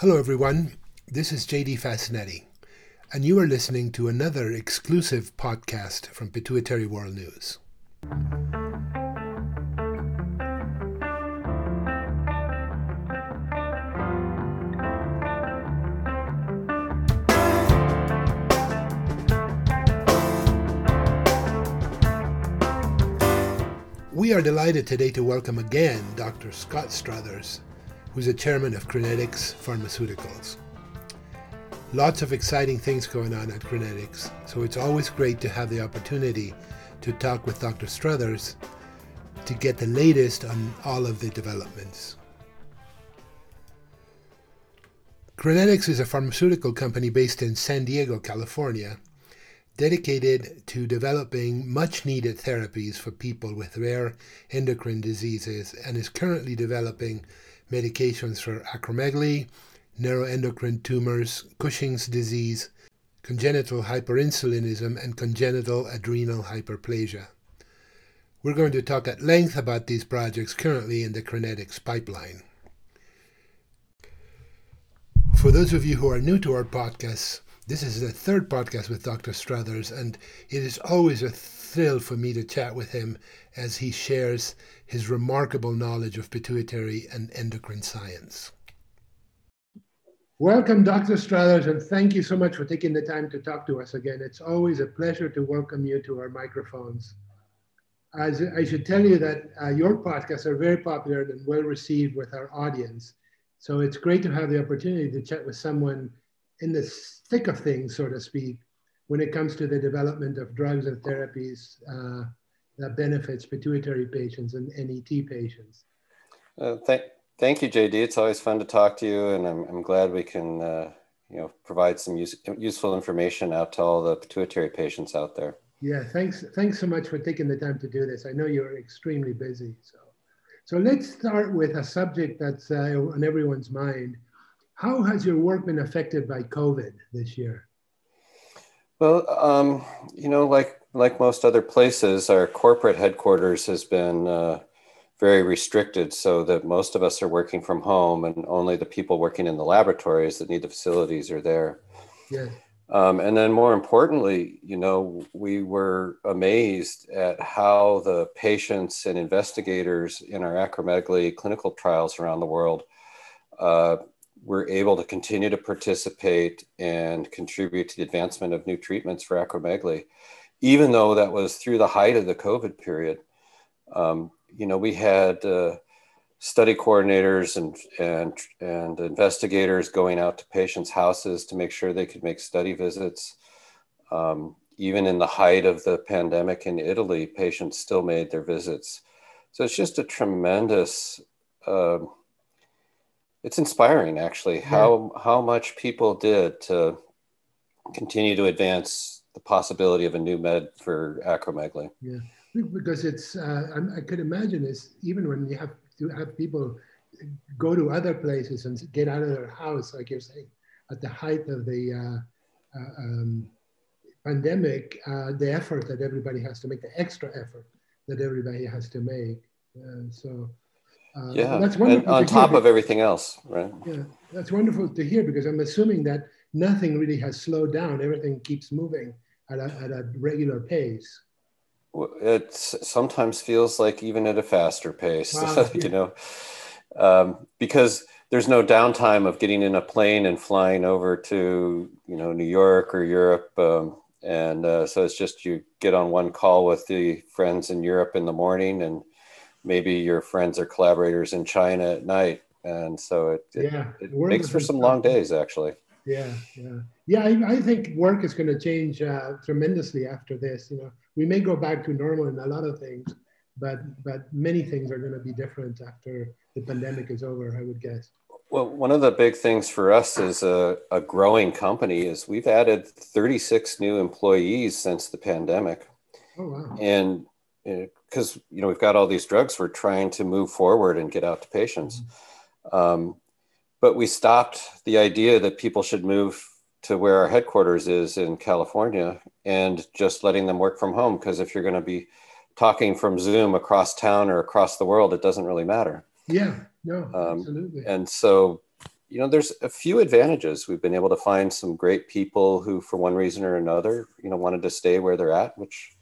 Hello, everyone. This is JD Faccinetti, and you are listening to another exclusive podcast from Pituitary World News. We are delighted today to welcome again Dr. Scott Struthers, who's the chairman of Crinetics Pharmaceuticals. Lots of exciting things going on at Crinetics, so it's always great to have the opportunity to talk with Dr. Struthers to get the latest on all of the developments. Crinetics is a pharmaceutical company based in San Diego, California, dedicated to developing much needed therapies for people with rare endocrine diseases and is currently developing medications for acromegaly, neuroendocrine tumors, Cushing's disease, congenital hyperinsulinism, and congenital adrenal hyperplasia. We're going to talk at length about these projects currently in the Crinetics pipeline. For those of you who are new to our podcasts, this is the third podcast with Dr. Struthers, and it is always a thrill for me to chat with him as he shares his remarkable knowledge of pituitary and endocrine science. Welcome, Dr. Struthers, and thank you so much for taking the time to talk to us again. It's always a pleasure to welcome you to our microphones. As I should tell you that uh, your podcasts are very popular and well received with our audience. So it's great to have the opportunity to chat with someone in the thick of things, so to speak, when it comes to the development of drugs and therapies uh, that benefits pituitary patients and NET patients. Uh, th- thank you, JD. It's always fun to talk to you, and I'm, I'm glad we can uh, you know provide some use, useful information out to all the pituitary patients out there. Yeah, thanks. Thanks so much for taking the time to do this. I know you're extremely busy, so so let's start with a subject that's uh, on everyone's mind how has your work been affected by COVID this year? Well, um, you know, like like most other places, our corporate headquarters has been uh, very restricted, so that most of us are working from home, and only the people working in the laboratories that need the facilities are there. Yeah. Um, and then, more importantly, you know, we were amazed at how the patients and investigators in our acromegaly clinical trials around the world uh, we're able to continue to participate and contribute to the advancement of new treatments for acromegaly, even though that was through the height of the COVID period. Um, you know, we had uh, study coordinators and, and, and investigators going out to patients' houses to make sure they could make study visits. Um, even in the height of the pandemic in Italy, patients still made their visits. So it's just a tremendous uh, it's inspiring actually yeah. how how much people did to continue to advance the possibility of a new med for acromegaly. Yeah, because it's uh, I could imagine is even when you have to have people go to other places and get out of their house, like you're saying, at the height of the uh, uh, um, pandemic, uh, the effort that everybody has to make, the extra effort that everybody has to make. so uh, yeah, that's wonderful. And on top of everything else, right? Yeah, that's wonderful to hear because I'm assuming that nothing really has slowed down. Everything keeps moving at a, at a regular pace. It sometimes feels like even at a faster pace, wow, you know, um, because there's no downtime of getting in a plane and flying over to, you know, New York or Europe. Um, and uh, so it's just you get on one call with the friends in Europe in the morning and maybe your friends or collaborators in China at night. And so it, it, yeah, it makes for some long days actually. Yeah, yeah, yeah. I, I think work is going to change uh, tremendously after this. You know, we may go back to normal in a lot of things, but but many things are going to be different after the pandemic is over. I would guess. Well, one of the big things for us as a, a growing company is we've added 36 new employees since the pandemic. Oh, wow. And because you know we've got all these drugs we're trying to move forward and get out to patients mm-hmm. um, but we stopped the idea that people should move to where our headquarters is in california and just letting them work from home because if you're going to be talking from zoom across town or across the world it doesn't really matter yeah no um, absolutely and so you know, there's a few advantages. We've been able to find some great people who, for one reason or another, you know, wanted to stay where they're at, which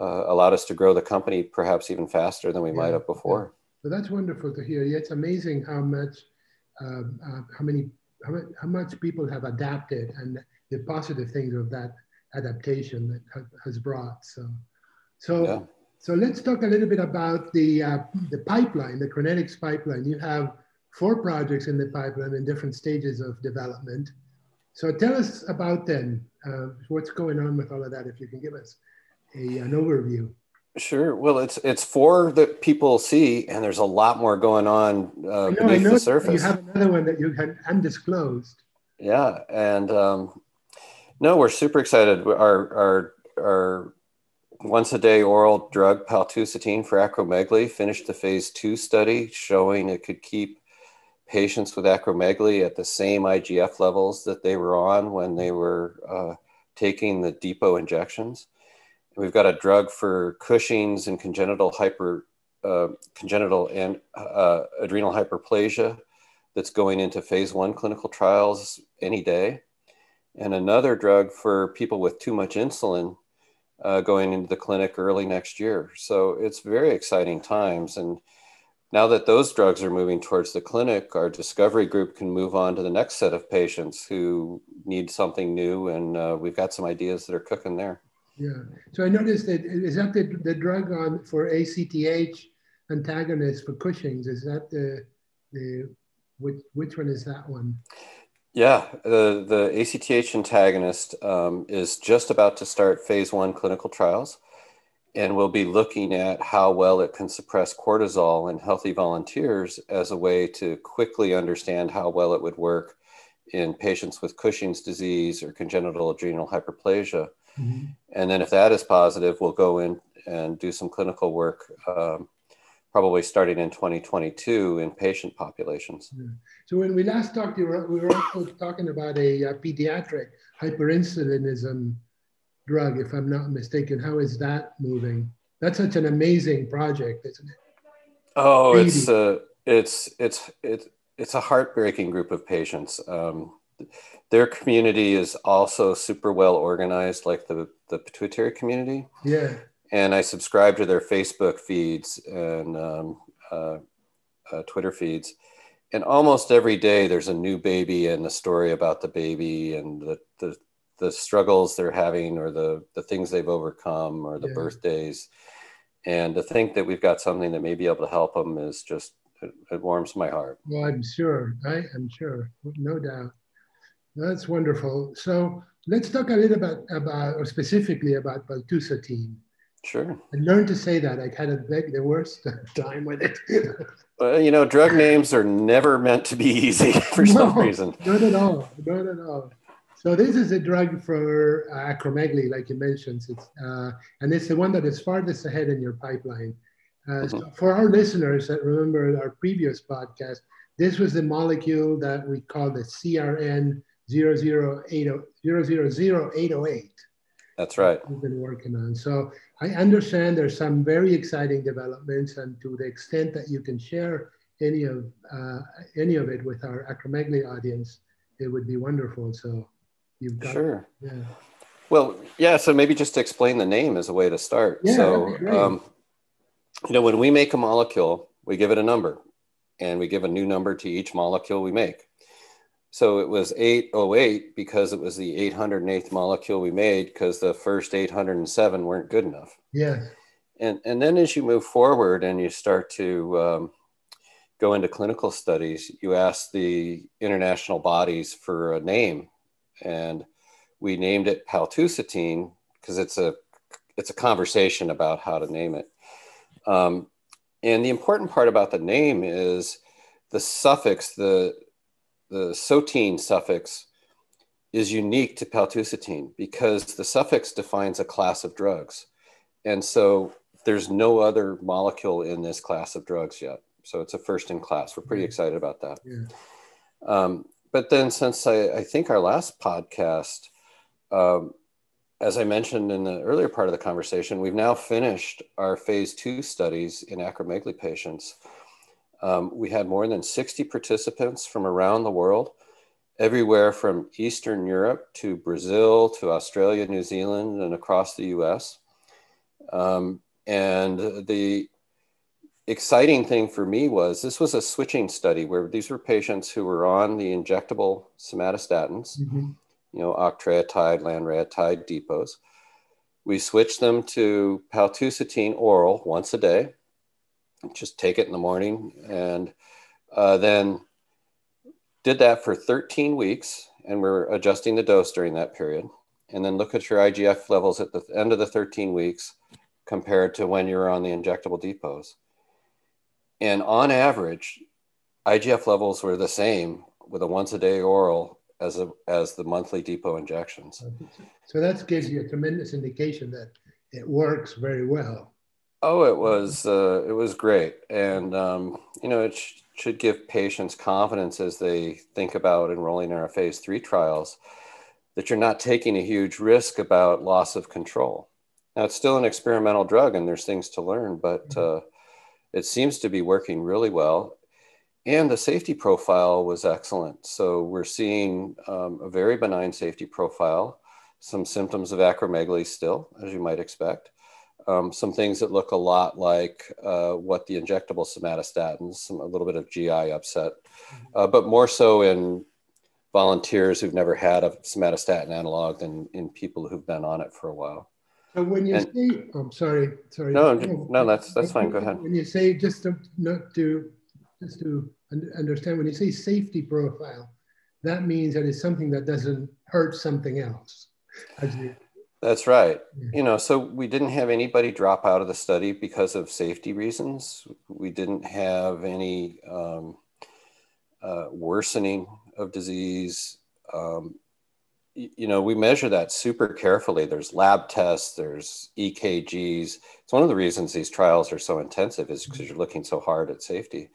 uh, allowed us to grow the company perhaps even faster than we yeah, might have before. Well, that's wonderful to hear. Yeah, It's amazing how much, um, uh, how many, how, how, much people have adapted and the positive things of that adaptation that has brought. So, so, yeah. so let's talk a little bit about the uh, the pipeline, the Crinetics pipeline. You have four projects in the pipeline in different stages of development. So tell us about them. Uh, what's going on with all of that? If you can give us a, an overview. Sure. Well, it's it's four that people see, and there's a lot more going on uh, know, beneath the surface. You have another one that you had undisclosed. Yeah, and um, no, we're super excited. Our our our once a day oral drug paltusotine for acromegaly finished the phase two study, showing it could keep patients with acromegaly at the same IGF levels that they were on when they were uh, taking the depot injections. We've got a drug for Cushing's and congenital hyper, uh, congenital and uh, adrenal hyperplasia that's going into phase one clinical trials any day, and another drug for people with too much insulin uh, going into the clinic early next year. So it's very exciting times. And now that those drugs are moving towards the clinic, our discovery group can move on to the next set of patients who need something new. And uh, we've got some ideas that are cooking there. Yeah. So I noticed that is that the, the drug on for ACTH antagonist for Cushing's? Is that the the which which one is that one? Yeah, the the ACTH antagonist um, is just about to start phase one clinical trials, and we'll be looking at how well it can suppress cortisol in healthy volunteers as a way to quickly understand how well it would work in patients with Cushing's disease or congenital adrenal hyperplasia. Mm-hmm. And then if that is positive, we'll go in and do some clinical work, um, probably starting in 2022 in patient populations. Yeah. So when we last talked, we were, we were also talking about a, a pediatric hyperinsulinism drug, if I'm not mistaken. How is that moving? That's such an amazing project, isn't it? Oh, it's a, it's it's it's it's a heartbreaking group of patients. Um, their community is also super well organized, like the the pituitary community. Yeah. And I subscribe to their Facebook feeds and um, uh, uh, Twitter feeds, and almost every day there's a new baby and a story about the baby and the the, the struggles they're having or the the things they've overcome or the yeah. birthdays. And to think that we've got something that may be able to help them is just it, it warms my heart. Well, I'm sure. I am sure, no doubt. That's wonderful. So let's talk a little bit about, or specifically about paltusotine. Sure. I learned to say that. I had a big, the worst time with it. well, you know, drug names are never meant to be easy for no, some reason. Not at all. Not at all. So this is a drug for uh, acromegaly, like you mentioned, it's, uh, and it's the one that is farthest ahead in your pipeline. Uh, mm-hmm. so for our listeners that remember our previous podcast, this was the molecule that we call the CRN 00808. That's right. We've been working on. So I understand there's some very exciting developments, and to the extent that you can share any of uh, any of it with our acromegaly audience, it would be wonderful. So you've got sure. Yeah. Well, yeah. So maybe just to explain the name as a way to start. Yeah, so, um, you know, when we make a molecule, we give it a number, and we give a new number to each molecule we make. So it was 808 because it was the 808th molecule we made because the first 807 weren't good enough. Yeah. And, and then as you move forward and you start to um, go into clinical studies, you ask the international bodies for a name. And we named it paltusotine because it's a, it's a conversation about how to name it. Um, and the important part about the name is the suffix, the the sotine suffix is unique to paltusotine because the suffix defines a class of drugs. And so there's no other molecule in this class of drugs yet. So it's a first in class. We're pretty excited about that. Yeah. Um, but then, since I, I, think our last podcast, um, as I mentioned in the earlier part of the conversation, we've now finished our phase two studies in acromegaly patients. Um, we had more than 60 participants from around the world, everywhere from Eastern Europe to Brazil to Australia, New Zealand, and across the US. Um, and the exciting thing for me was this was a switching study where these were patients who were on the injectable somatostatins, mm-hmm. you know, octreotide, lanreotide depots. We switched them to paltusotine oral once a day. Just take it in the morning and uh, then did that for 13 weeks and we're adjusting the dose during that period. And then look at your IGF levels at the end of the 13 weeks compared to when you're on the injectable depots. And on average, IGF levels were the same with a once a day oral as, a, as the monthly depot injections. So that gives you a tremendous indication that it works very well. Oh, it was uh, it was great, and um, you know it sh- should give patients confidence as they think about enrolling in our phase three trials that you're not taking a huge risk about loss of control. Now it's still an experimental drug, and there's things to learn, but mm-hmm. uh, it seems to be working really well and the safety profile was excellent. So we're seeing um, a very benign safety profile, some symptoms of acromegaly still, as you might expect. Um, some things that look a lot like uh, what the injectable somatostatins, some, a little bit of GI upset, mm-hmm. uh, but more so in volunteers who've never had a somatostatin analog than in people who've been on it for a while. So when you and, say, I'm sorry, sorry. No, no, that's that's fine. Go ahead. When you say just to, not to just to understand when you say safety profile, that means that it's something that doesn't hurt something else. You, That's right. You know, so we didn't have anybody drop out of the study because of safety reasons. We didn't have any um, uh, worsening of disease. Um, you know, we measure that super carefully. There's lab tests, there's EKGs. It's one of the reasons these trials are so intensive is because you're looking so hard at safety.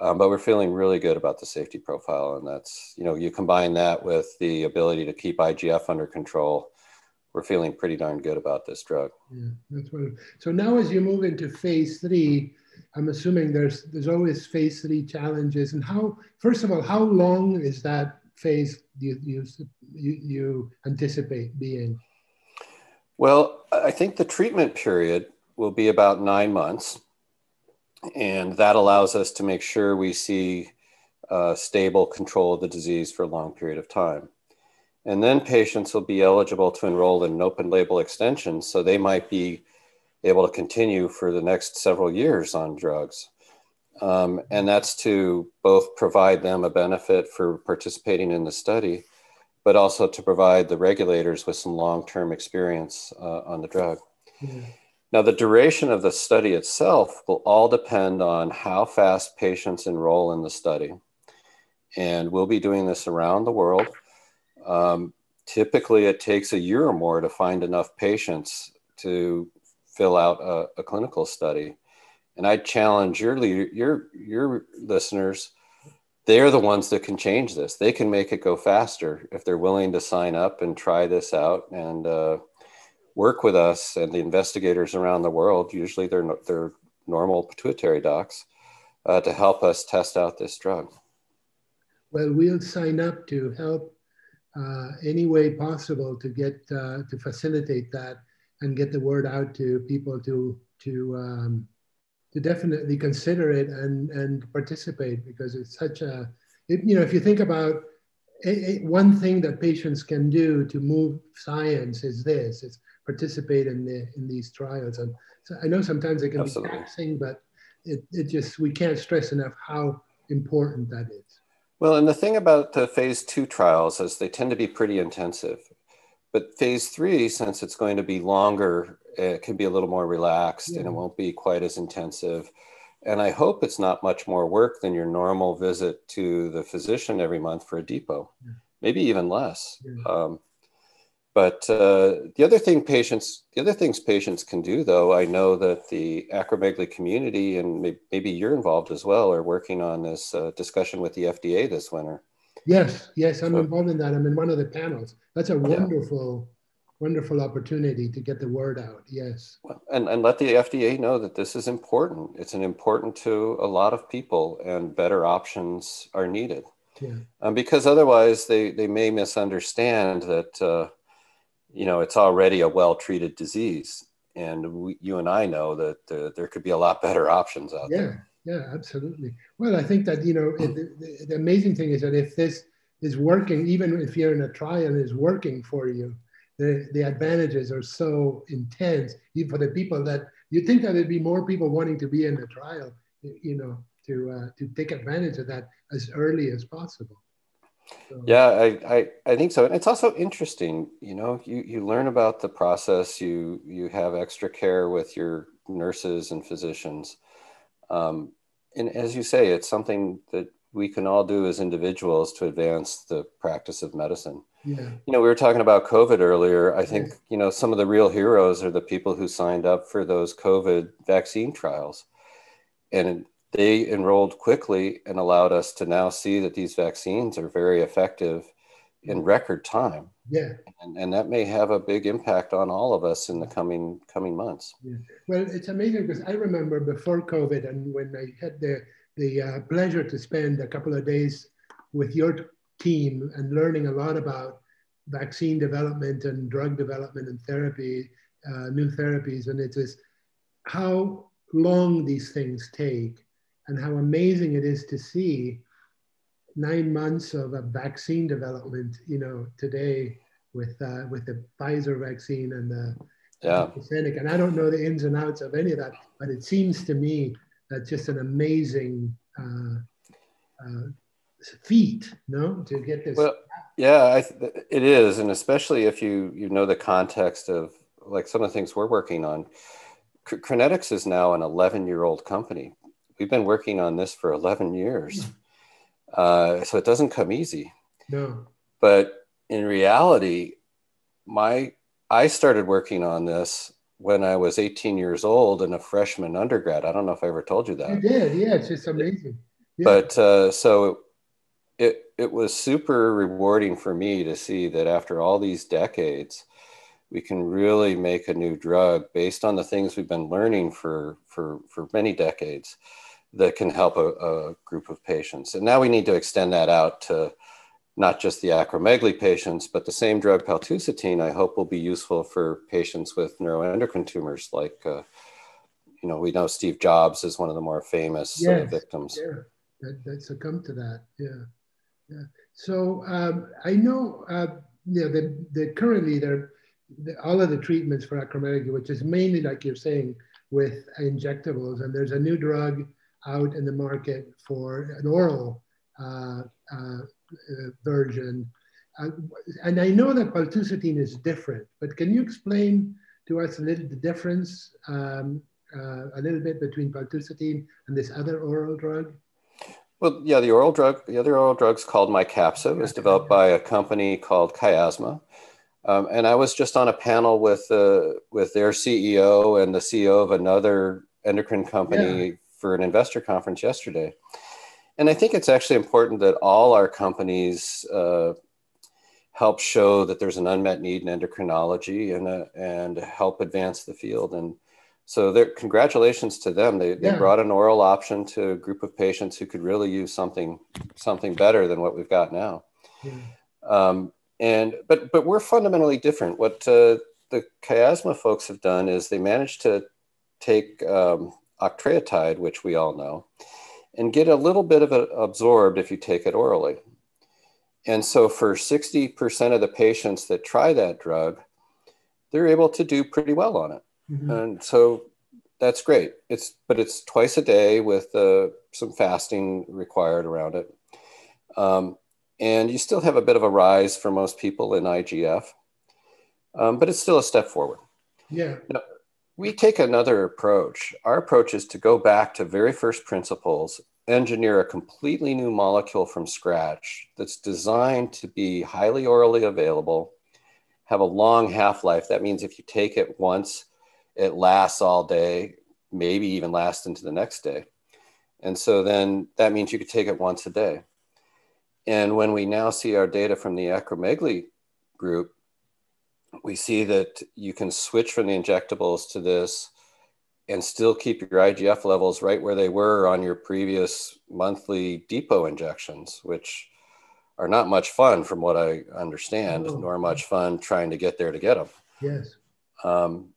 Um, but we're feeling really good about the safety profile. And that's, you know, you combine that with the ability to keep IGF under control. We're feeling pretty darn good about this drug. Yeah, that's what. So now, as you move into phase three, I'm assuming there's there's always phase three challenges. And how, first of all, how long is that phase you you you, you anticipate being? Well, I think the treatment period will be about nine months. And that allows us to make sure we see uh, stable control of the disease for a long period of time. And then patients will be eligible to enroll in an open label extension. So they might be able to continue for the next several years on drugs. Um, and that's to both provide them a benefit for participating in the study, but also to provide the regulators with some long term experience uh, on the drug. Yeah. Now, the duration of the study itself will all depend on how fast patients enroll in the study. And we'll be doing this around the world. Um, typically, it takes a year or more to find enough patients to fill out a, a clinical study. And I challenge your, your, your listeners, they're the ones that can change this. They can make it go faster if they're willing to sign up and try this out. And uh, work with us and the investigators around the world, usually they're, they're normal pituitary docs, uh, to help us test out this drug. Well, we'll sign up to help uh, any way possible to get uh, to facilitate that and get the word out to people to to um, to definitely consider it and and participate because it's such a it, you know if you think about a, a, one thing that patients can do to move science is this it's participate in the in these trials. And so I know sometimes it can Absolutely. be taxing, but it, it just we can't stress enough how important that is. Well, and the thing about the phase two trials is they tend to be pretty intensive. But phase three, since it's going to be longer, it can be a little more relaxed yeah. and it won't be quite as intensive. And I hope it's not much more work than your normal visit to the physician every month for a depot, yeah. maybe even less. Yeah. Um, but uh, the other thing patients, the other things patients can do, though, I know that the acromegaly community and maybe you're involved as well, are working on this uh, discussion with the FDA this winter. Yes, yes, I'm so, involved in that. I'm in one of the panels. That's a wonderful wonderful opportunity to get the word out. Yes. And, and let the FDA know that this is important. It's an important to a lot of people and better options are needed. Yeah. Um, because otherwise they, they may misunderstand that, uh, you know, it's already a well-treated disease. And we, you and I know that uh, there could be a lot better options out yeah. there. Yeah, yeah, absolutely. Well, I think that, you know, it, the, the amazing thing is that if this is working, even if you're in a trial and is working for you, the, the advantages are so intense even for the people that you think that there'd be more people wanting to be in the trial, you know, to, uh, to take advantage of that as early as possible. So. Yeah, I, I, I think so. And it's also interesting, you know, you, you learn about the process, you, you have extra care with your nurses and physicians. Um, and as you say, it's something that we can all do as individuals to advance the practice of medicine. Yeah. You know, we were talking about COVID earlier. I think, you know, some of the real heroes are the people who signed up for those COVID vaccine trials. And they enrolled quickly and allowed us to now see that these vaccines are very effective in record time. Yeah. And, and that may have a big impact on all of us in the coming coming months. Yeah. Well, it's amazing because I remember before COVID and when I had the the uh, pleasure to spend a couple of days with your team and learning a lot about vaccine development and drug development and therapy, uh, new therapies. And it is how long these things take and how amazing it is to see nine months of a vaccine development, you know, today with, uh, with the Pfizer vaccine and the yeah. And I don't know the ins and outs of any of that, but it seems to me that's just an amazing uh, uh, feat, no, to get this. Well, yeah, th- it is, and especially if you you know the context of like some of the things we're working on. C- Crinetics is now an 11 year old company. We've been working on this for 11 years, hmm. uh, so it doesn't come easy. No, but in reality, my I started working on this when I was 18 years old and a freshman undergrad. I don't know if I ever told you that. You did, yeah. It's just amazing. Yeah. But uh, so it it was super rewarding for me to see that after all these decades, we can really make a new drug based on the things we've been learning for for for many decades that can help a, a group of patients. And now we need to extend that out to not just the acromegaly patients, but the same drug paltusotine, I hope will be useful for patients with neuroendocrine tumors. Like, uh, you know, we know Steve Jobs is one of the more famous uh, yes, uh, victims. Yeah, that, that succumbed to that. Yeah, yeah. So um, I know, uh, you know, the, the currently there, the, all of the treatments for acromegaly, which is mainly like you're saying with injectables, and there's a new drug out in the market for an oral uh, uh, uh, version. Uh, and I know that paltusotine is different, but can you explain to us a little the difference, um, uh, a little bit between paltusotine and this other oral drug? Well, yeah, the oral drug, the other oral drug's called Mycapssa. It was developed by a company called Chiasma. Um, and I was just on a panel with uh, with their CEO and the CEO of another endocrine company yeah. For an investor conference yesterday. And I think it's actually important that all our companies uh, help show that there's an unmet need in endocrinology and, uh, and help advance the field. And so there, congratulations to them. They, they yeah. brought an oral option to a group of patients who could really use something, something better than what we've got now. Yeah. Um, and, but, but we're fundamentally different. What uh, the chiasma folks have done is they managed to take um, octreotide, which we all know, and get a little bit of it absorbed if you take it orally. And so for 60% of the patients that try that drug, they're able to do pretty well on it. Mm-hmm. And so that's great. It's but it's twice a day with uh, some fasting required around it. Um, and you still have a bit of a rise for most people in IGF, um, but it's still a step forward. Yeah. Now, we take another approach. Our approach is to go back to very first principles, engineer a completely new molecule from scratch that's designed to be highly orally available, have a long half life. That means if you take it once, it lasts all day, maybe even last into the next day. And so then that means you could take it once a day. And when we now see our data from the acromegaly group, we see that you can switch from the injectables to this and still keep your IGF levels right where they were on your previous monthly depot injections, which are not much fun from what I understand, nor much fun trying to get there to get them. Yes. Um,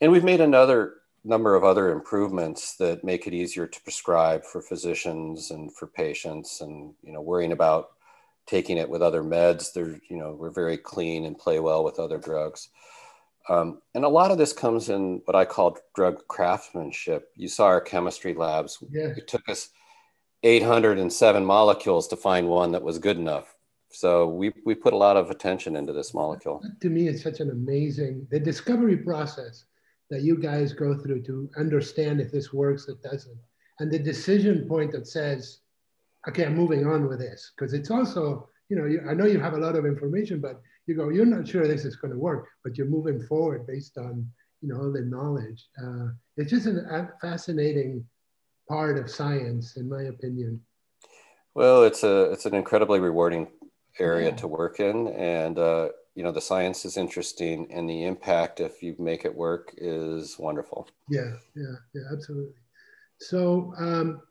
and we've made another number of other improvements that make it easier to prescribe for physicians and for patients and, you know, worrying about taking it with other meds. They're, you know, we're very clean and play well with other drugs. Um, and a lot of this comes in what I call drug craftsmanship. You saw our chemistry labs. Yes. It took us 807 molecules to find one that was good enough. So we, we put a lot of attention into this molecule. To me, it's such an amazing, the discovery process that you guys go through to understand if this works, it doesn't. And the decision point that says, okay, I'm moving on with this. Because it's also, you know, you, I know you have a lot of information, but you go, you're not sure this is going to work, but you're moving forward based on, you know, all the knowledge. Uh, it's just a fascinating part of science, in my opinion. Well, it's a it's an incredibly rewarding area yeah. to work in, and uh, you know the science is interesting, and the impact if you make it work is wonderful. Yeah, yeah, yeah, absolutely. So um,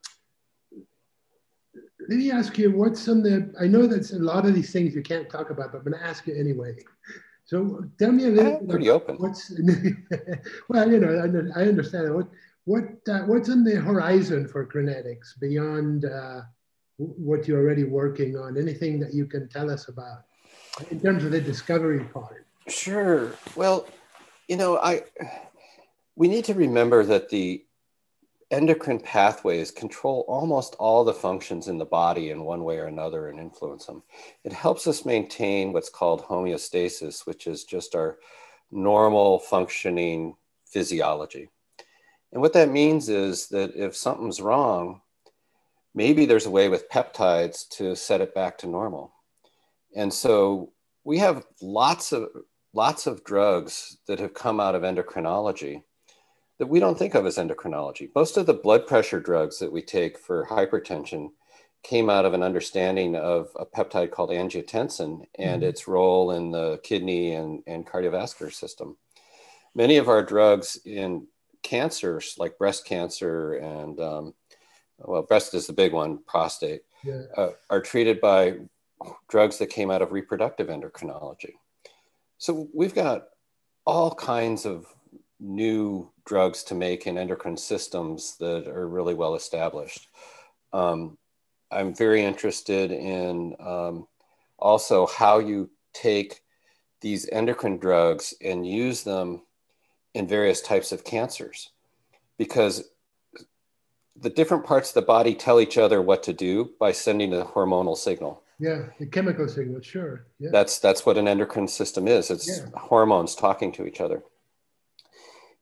let me ask you, what's some of the, I know that's a lot of these things you can't talk about, but I'm going to ask you anyway. So tell me a little bit. Pretty open. What's, well, you know, I, understand. What, what, uh, what's on the horizon for Crinetics beyond uh, what you're already working on? Anything that you can tell us about in terms of the discovery part? Sure. Well, you know, I, we need to remember that the endocrine pathways control almost all the functions in the body in one way or another and influence them. It helps us maintain what's called homeostasis, which is just our normal functioning physiology. And what that means is that if something's wrong, maybe there's a way with peptides to set it back to normal. And so we have lots of lots of drugs that have come out of endocrinology that we don't think of as endocrinology. Most of the blood pressure drugs that we take for hypertension came out of an understanding of a peptide called angiotensin and mm-hmm. its role in the kidney and, and cardiovascular system. Many of our drugs in cancers, like breast cancer and, um, well, breast is the big one, prostate, yeah. uh, are treated by drugs that came out of reproductive endocrinology. So we've got all kinds of new drugs to make in endocrine systems that are really well established. Um, I'm very interested in um, also how you take these endocrine drugs and use them in various types of cancers because the different parts of the body tell each other what to do by sending a hormonal signal. Yeah, the chemical signal, sure. Yeah. That's that's what an endocrine system is. It's yeah. hormones talking to each other.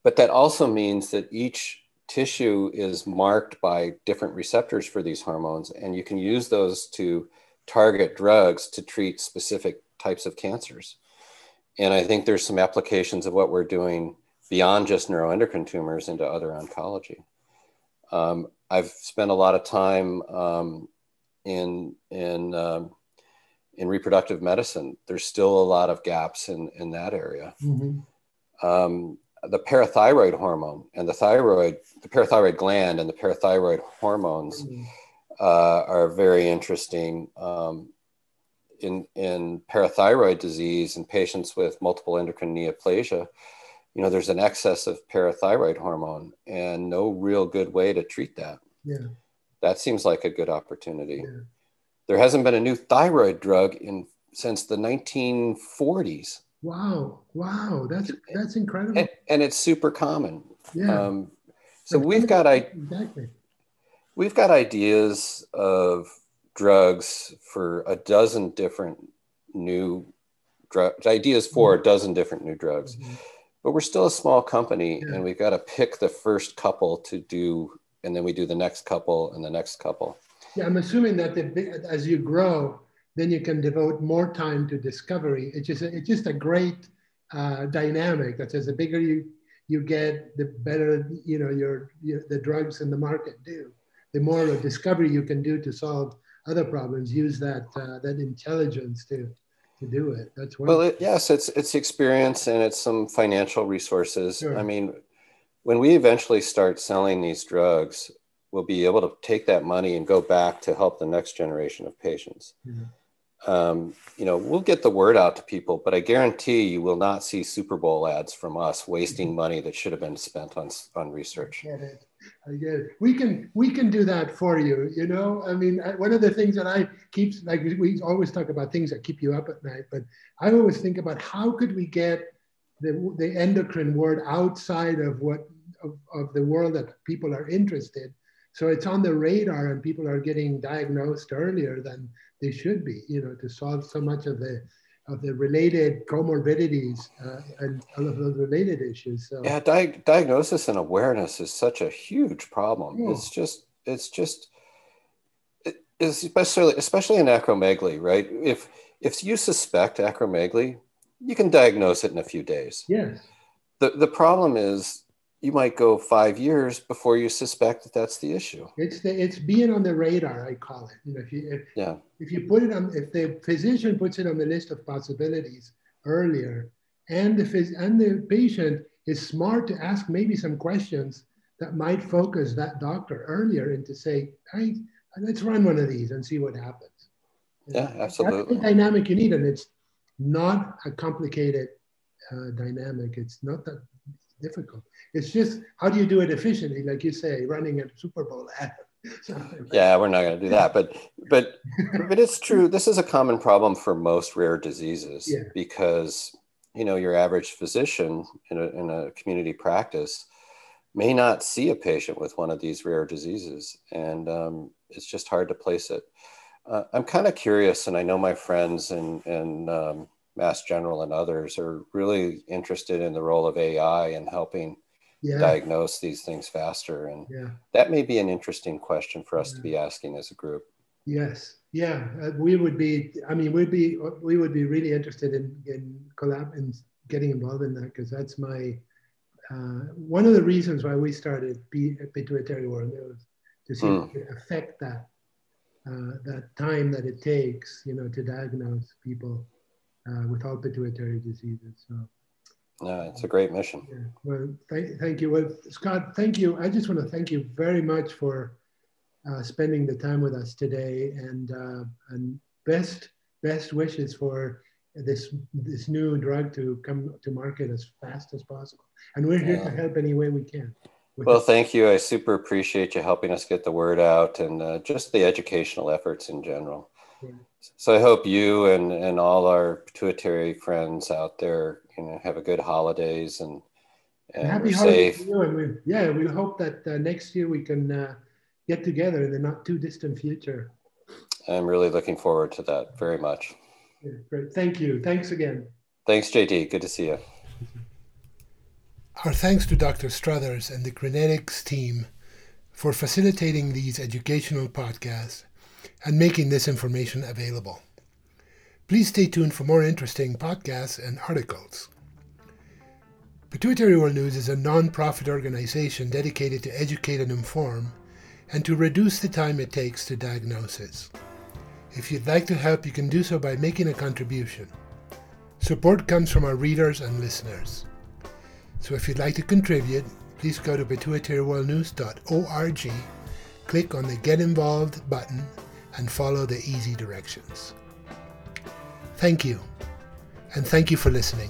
But that also means that each tissue is marked by different receptors for these hormones, and you can use those to target drugs to treat specific types of cancers. And I think there's some applications of what we're doing beyond just neuroendocrine tumors into other oncology. Um, I've spent a lot of time um, in in um, in reproductive medicine. There's still a lot of gaps in in that area. Mm-hmm. The parathyroid hormone and the thyroid, the parathyroid gland and the parathyroid hormones mm-hmm. uh, are very interesting. Um, in, in parathyroid disease in patients with multiple endocrine neoplasia, you know, there's an excess of parathyroid hormone and no real good way to treat that. Yeah. That seems like a good opportunity. Yeah. There hasn't been a new thyroid drug in since the 1940s. Wow, wow, that's that's incredible. And, and it's super common. Yeah. Um, so we've got I exactly. We've got ideas of drugs for a dozen different new drugs, ideas for mm-hmm. a dozen different new drugs. Mm-hmm. But we're still a small company yeah. and we've got to pick the first couple to do, and then we do the next couple and the next couple. Yeah, I'm assuming that the, as you grow, then you can devote more time to discovery. It's just a, it's just a great uh, dynamic that says the bigger you you get, the better you know your, your the drugs in the market do. The more of discovery you can do to solve other problems, use that uh, that intelligence to to do it. That's well, it, yes, it's it's experience and it's some financial resources. Sure. I mean, when we eventually start selling these drugs, we'll be able to take that money and go back to help the next generation of patients. Mm-hmm um, you know, we'll get the word out to people, but I guarantee you will not see Super Bowl ads from us wasting money that should have been spent on on research. I get it. I get it. We can we can do that for you. You know, I mean, one of the things that I keep like we always talk about things that keep you up at night, but I always think about how could we get the the endocrine word outside of what of, of the world that people are interested. So it's on the radar, and people are getting diagnosed earlier than they should be, you know, to solve so much of the of the related comorbidities uh, and all of those related issues. So. Yeah, di- diagnosis and awareness is such a huge problem. Oh. It's just, it's just, especially especially in acromegaly, right? If if you suspect acromegaly, you can diagnose it in a few days. Yes. The the problem is you might go five years before you suspect that that's the issue. It's the, it's being on the radar, I call it. You know, if you if, yeah. if you put it on, if the physician puts it on the list of possibilities earlier, and the phys- and the patient is smart to ask maybe some questions that might focus that doctor earlier into say, hey, let's run one of these and see what happens. Yeah, absolutely. That's the dynamic you need, and it's not a complicated uh, dynamic. It's not that difficult. It's just how do you do it efficiently, like you say, running a Super Bowl ad. yeah, we're not going to do that, but but but it's true. This is a common problem for most rare diseases yeah. because you know your average physician in a, in a community practice may not see a patient with one of these rare diseases, and um, it's just hard to place it. Uh, I'm kind of curious, and I know my friends and and um, Mass General and others are really interested in the role of AI in helping yeah. diagnose these things faster. And yeah. that may be an interesting question for us yeah. to be asking as a group. Yes. Yeah. Uh, we would be, I mean, we'd be, we would be really interested in, in collab and getting involved in that because that's my, uh, one of the reasons why we started P- pituitary world was to see mm. if affect that, uh, that time that it takes, you know, to diagnose people uh, with all pituitary diseases. So, yeah, it's a great mission. Yeah. Well, th- thank you. Well, Scott, thank you. I just want to thank you very much for uh, spending the time with us today, and uh, and best best wishes for this this new drug to come to market as fast as possible. And we're here yeah. to help any way we can. Well, thank you. I super appreciate you helping us get the word out and uh, just the educational efforts in general. Yeah. So I hope you and, and all our pituitary friends out there, you know, have a good holidays and, and happy holidays safe. And we, yeah, we hope that uh, next year we can uh, get together in the not too distant future. I'm really looking forward to that very much. Yeah, great. Thank you. Thanks again. Thanks, JD. Good to see you. Our thanks to Dr. Struthers and the Crinetics team for facilitating these educational podcasts and making this information available. Please stay tuned for more interesting podcasts and articles. Pituitary World News is a non-profit organization dedicated to educate and inform and to reduce the time it takes to diagnosis. If you'd like to help, you can do so by making a contribution. Support comes from our readers and listeners. So if you'd like to contribute, please go to pituitaryworldnews.org, click on the Get Involved button, and follow the easy directions. Thank you, and thank you for listening.